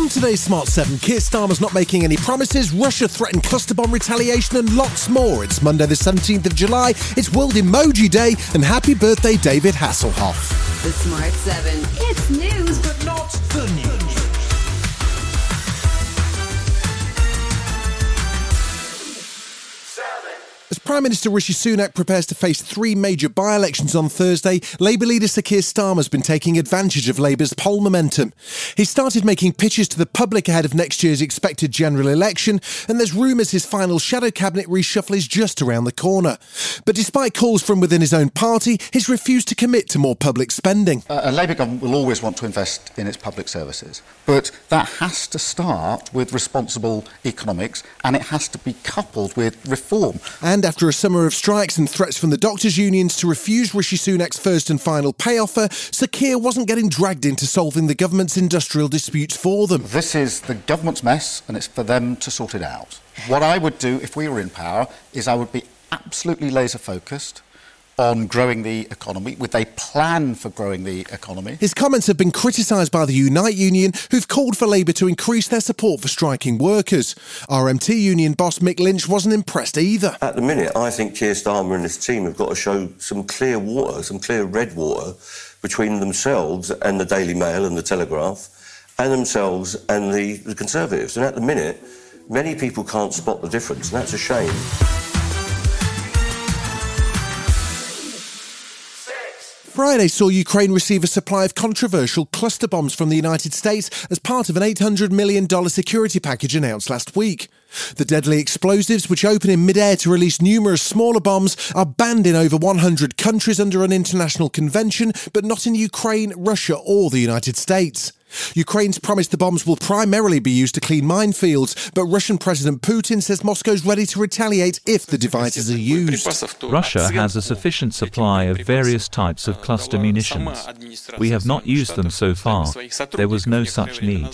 On today's Smart 7, Keir Starmer's not making any promises, Russia threatened cluster bomb retaliation, and lots more. It's Monday, the 17th of July, it's World Emoji Day, and happy birthday, David Hasselhoff. The Smart 7. It's news, but not the news. Prime Minister Rishi Sunak prepares to face three major by elections on Thursday, Labour leader Sir Keir Starmer has been taking advantage of Labour's poll momentum. He started making pitches to the public ahead of next year's expected general election, and there's rumours his final shadow cabinet reshuffle is just around the corner. But despite calls from within his own party, he's refused to commit to more public spending. Uh, a Labour government will always want to invest in its public services, but that has to start with responsible economics and it has to be coupled with reform. And and after a summer of strikes and threats from the doctors' unions to refuse Rishi Sunak's first and final pay offer, Sir Keir wasn't getting dragged into solving the government's industrial disputes for them. This is the government's mess, and it's for them to sort it out. What I would do if we were in power is I would be absolutely laser focused on growing the economy, with a plan for growing the economy. His comments have been criticised by the Unite Union, who've called for Labour to increase their support for striking workers. RMT Union boss Mick Lynch wasn't impressed either. At the minute, I think Keir Starmer and his team have got to show some clear water, some clear red water between themselves and the Daily Mail and the Telegraph, and themselves and the, the Conservatives. And at the minute, many people can't spot the difference, and that's a shame. Friday saw Ukraine receive a supply of controversial cluster bombs from the United States as part of an $800 million security package announced last week. The deadly explosives, which open in midair to release numerous smaller bombs, are banned in over 100 countries under an international convention, but not in Ukraine, Russia, or the United States. Ukraine's promised the bombs will primarily be used to clean minefields, but Russian President Putin says Moscow's ready to retaliate if the devices are used. Russia has a sufficient supply of various types of cluster munitions. We have not used them so far. There was no such need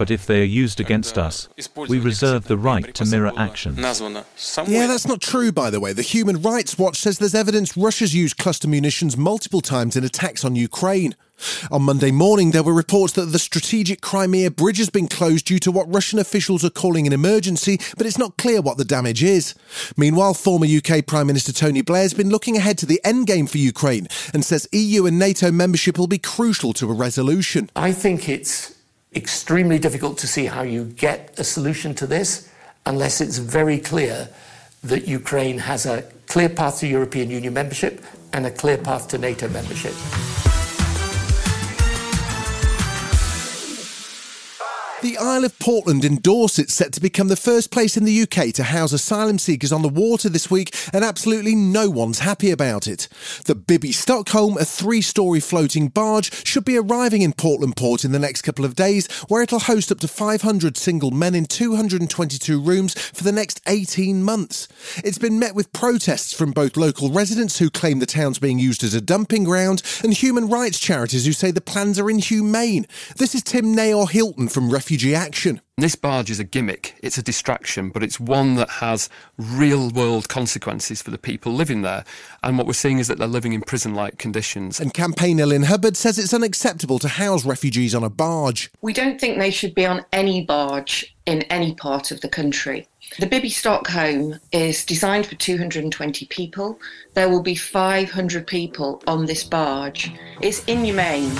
but if they are used against us, we reserve the right to mirror actions. Yeah, that's not true, by the way. The Human Rights Watch says there's evidence Russia's used cluster munitions multiple times in attacks on Ukraine. On Monday morning, there were reports that the strategic Crimea bridge has been closed due to what Russian officials are calling an emergency, but it's not clear what the damage is. Meanwhile, former UK Prime Minister Tony Blair has been looking ahead to the endgame for Ukraine and says EU and NATO membership will be crucial to a resolution. I think it's extremely difficult to see how you get a solution to this unless it's very clear that Ukraine has a clear path to European Union membership and a clear path to NATO membership. The Isle of Portland in Dorset set to become the first place in the UK to house asylum seekers on the water this week, and absolutely no one's happy about it. The Bibby Stockholm, a three story floating barge, should be arriving in Portland Port in the next couple of days, where it'll host up to 500 single men in 222 rooms for the next 18 months. It's been met with protests from both local residents who claim the town's being used as a dumping ground and human rights charities who say the plans are inhumane. This is Tim Naor Hilton from Refugee refugee action. This barge is a gimmick, it's a distraction, but it's one that has real world consequences for the people living there. And what we're seeing is that they're living in prison like conditions. And campaigner Lynn Hubbard says it's unacceptable to house refugees on a barge. We don't think they should be on any barge in any part of the country. The Bibby Stockholm is designed for 220 people. There will be 500 people on this barge. It's inhumane.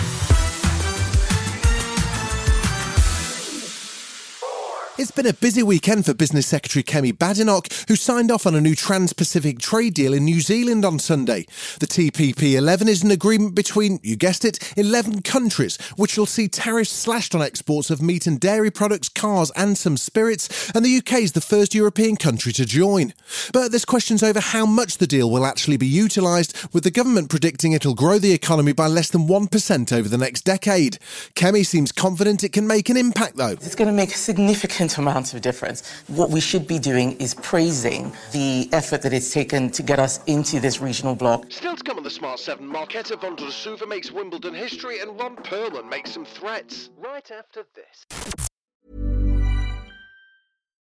It's been a busy weekend for Business Secretary Kemi Badenoch, who signed off on a new Trans Pacific trade deal in New Zealand on Sunday. The TPP 11 is an agreement between, you guessed it, 11 countries, which will see tariffs slashed on exports of meat and dairy products, cars, and some spirits, and the UK is the first European country to join. But there's questions over how much the deal will actually be utilised, with the government predicting it'll grow the economy by less than 1% over the next decade. Kemi seems confident it can make an impact, though. It's going to make a significant amount of difference. What we should be doing is praising the effort that it's taken to get us into this regional block. Still to come on the Smart 7, Marketa Vondrousova makes Wimbledon history and Ron Perlman makes some threats. Right after this.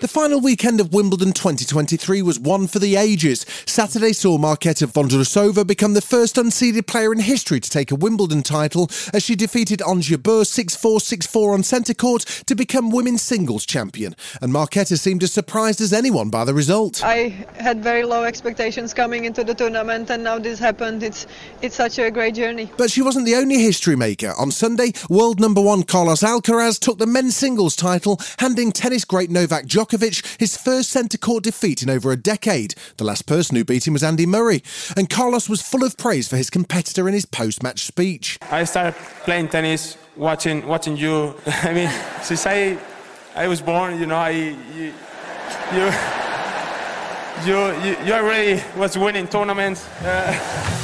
The final weekend of Wimbledon 2023 was one for the ages. Saturday saw Marketa Vondrousova become the first unseeded player in history to take a Wimbledon title as she defeated Ons Jabeur 6-4, 6-4 on centre court to become women's singles champion. And Marketa seemed as surprised as anyone by the result. I had very low expectations coming into the tournament and now this happened. It's it's such a great journey. But she wasn't the only history maker. On Sunday, world number one Carlos Alcaraz took the men's singles title, handing tennis great Novak Djokovic his first centre court defeat in over a decade. The last person who beat him was Andy Murray. And Carlos was full of praise for his competitor in his post match speech. I started playing tennis watching watching you. I mean, since I I was born, you know, I you you you, you, you already was winning tournaments. Uh,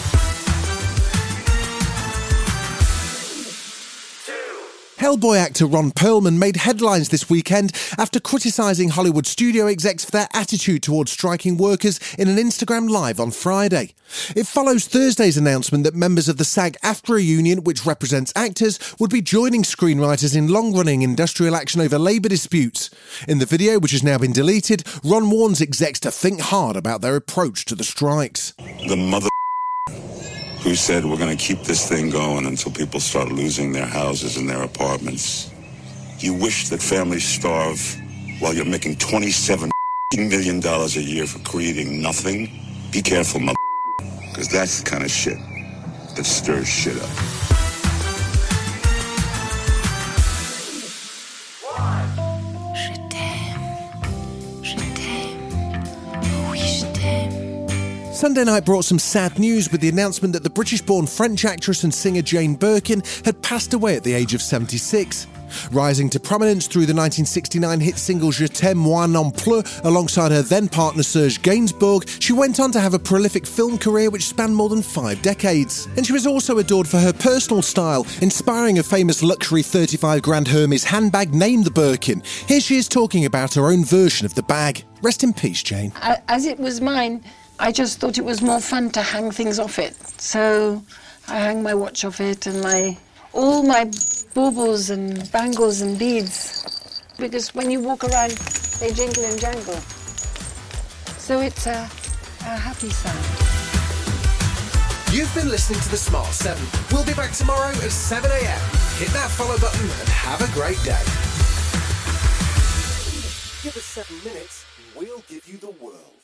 Hellboy actor Ron Perlman made headlines this weekend after criticising Hollywood studio execs for their attitude towards striking workers in an Instagram Live on Friday. It follows Thursday's announcement that members of the SAG AFTRA union, which represents actors, would be joining screenwriters in long running industrial action over labour disputes. In the video, which has now been deleted, Ron warns execs to think hard about their approach to the strikes. The mother who said we're going to keep this thing going until people start losing their houses and their apartments. You wish that families starve while you're making $27 million a year for creating nothing? Be careful, mother, because that's the kind of shit that stirs shit up. Sunday night brought some sad news with the announcement that the British born French actress and singer Jane Birkin had passed away at the age of 76. Rising to prominence through the 1969 hit single Je t'aime moi non plus alongside her then partner Serge Gainsbourg, she went on to have a prolific film career which spanned more than five decades. And she was also adored for her personal style, inspiring a famous luxury 35 grand Hermes handbag named the Birkin. Here she is talking about her own version of the bag. Rest in peace, Jane. As it was mine, I just thought it was more fun to hang things off it. So I hang my watch off it and my all my baubles and bangles and beads. Because when you walk around, they jingle and jangle. So it's a, a happy sound. You've been listening to The Smart 7. We'll be back tomorrow at 7 a.m. Hit that follow button and have a great day. Give us seven minutes, we'll give you the world.